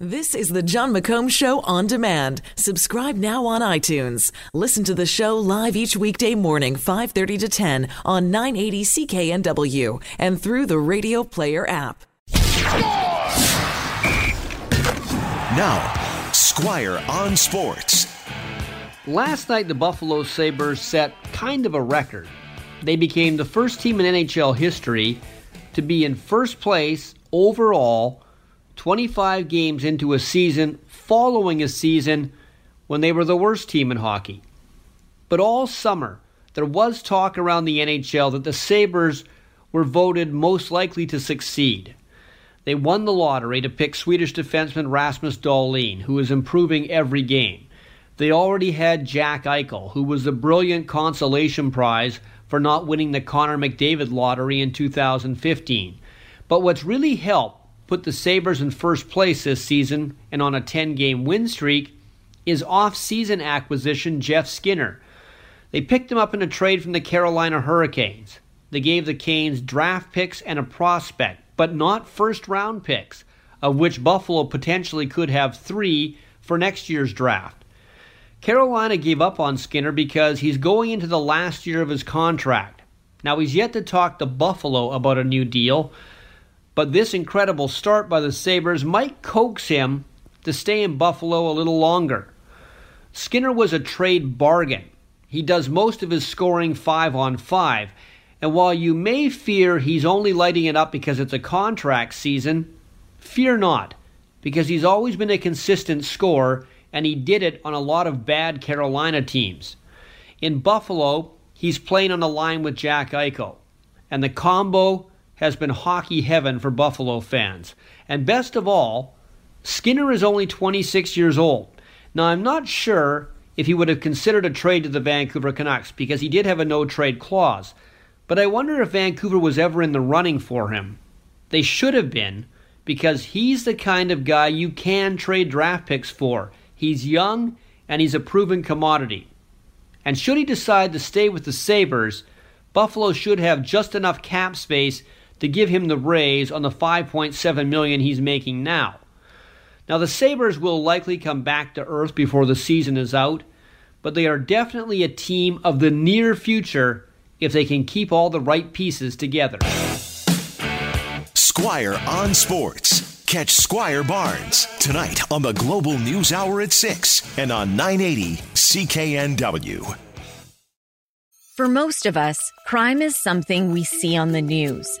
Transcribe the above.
This is the Jon McComb Show on demand. Subscribe now on iTunes. Listen to the show live each weekday morning, 5:30 to 10 on 980 CKNW and through the Radio Player app. Now, Squire on Sports. Last night, the Buffalo Sabres set kind of a record. They became the first team in NHL history to be in first place overall 25 games into a season following a season when they were the worst team in hockey. But all summer, there was talk around the NHL that the Sabres were voted most likely to succeed. They won the lottery to pick Swedish defenseman Rasmus Dahlin, who is improving every game. They already had Jack Eichel, who was the brilliant consolation prize for not winning the Connor McDavid lottery in 2015. But what's really helped put the Sabres in first place this season and on a 10 game win streak is off season acquisition Jeff Skinner. They picked him up in a trade from the Carolina Hurricanes. They gave the Canes draft picks and a prospect, but not first round picks, of which Buffalo potentially could have three for next year's draft. Carolina gave up on Skinner because he's going into the last year of his contract. Now, he's yet to talk to Buffalo about a new deal, but this incredible start by the Sabres might coax him to stay in Buffalo a little longer. Skinner was a trade bargain. He does most of his scoring five on five, and while you may fear he's only lighting it up because it's a contract season, fear not, because he's always been a consistent scorer and he did it on a lot of bad Carolina teams. In Buffalo, he's playing on a line with Jack Eichel, and the combo has been hockey heaven for Buffalo fans. And best of all, Skinner is only 26 years old. Now, I'm not sure if he would have considered a trade to the Vancouver Canucks because he did have a no trade clause, but I wonder if Vancouver was ever in the running for him. They should have been because he's the kind of guy you can trade draft picks for. He's young and he's a proven commodity. And should he decide to stay with the Sabres, Buffalo should have just enough cap space to give him the raise on the 5.7 million he's making now. Now the Sabres will likely come back to earth before the season is out, but they are definitely a team of the near future if they can keep all the right pieces together. Squire on Sports. Catch Squire Barnes tonight on the Global News Hour at 6 and on 980 CKNW. For most of us, crime is something we see on the news.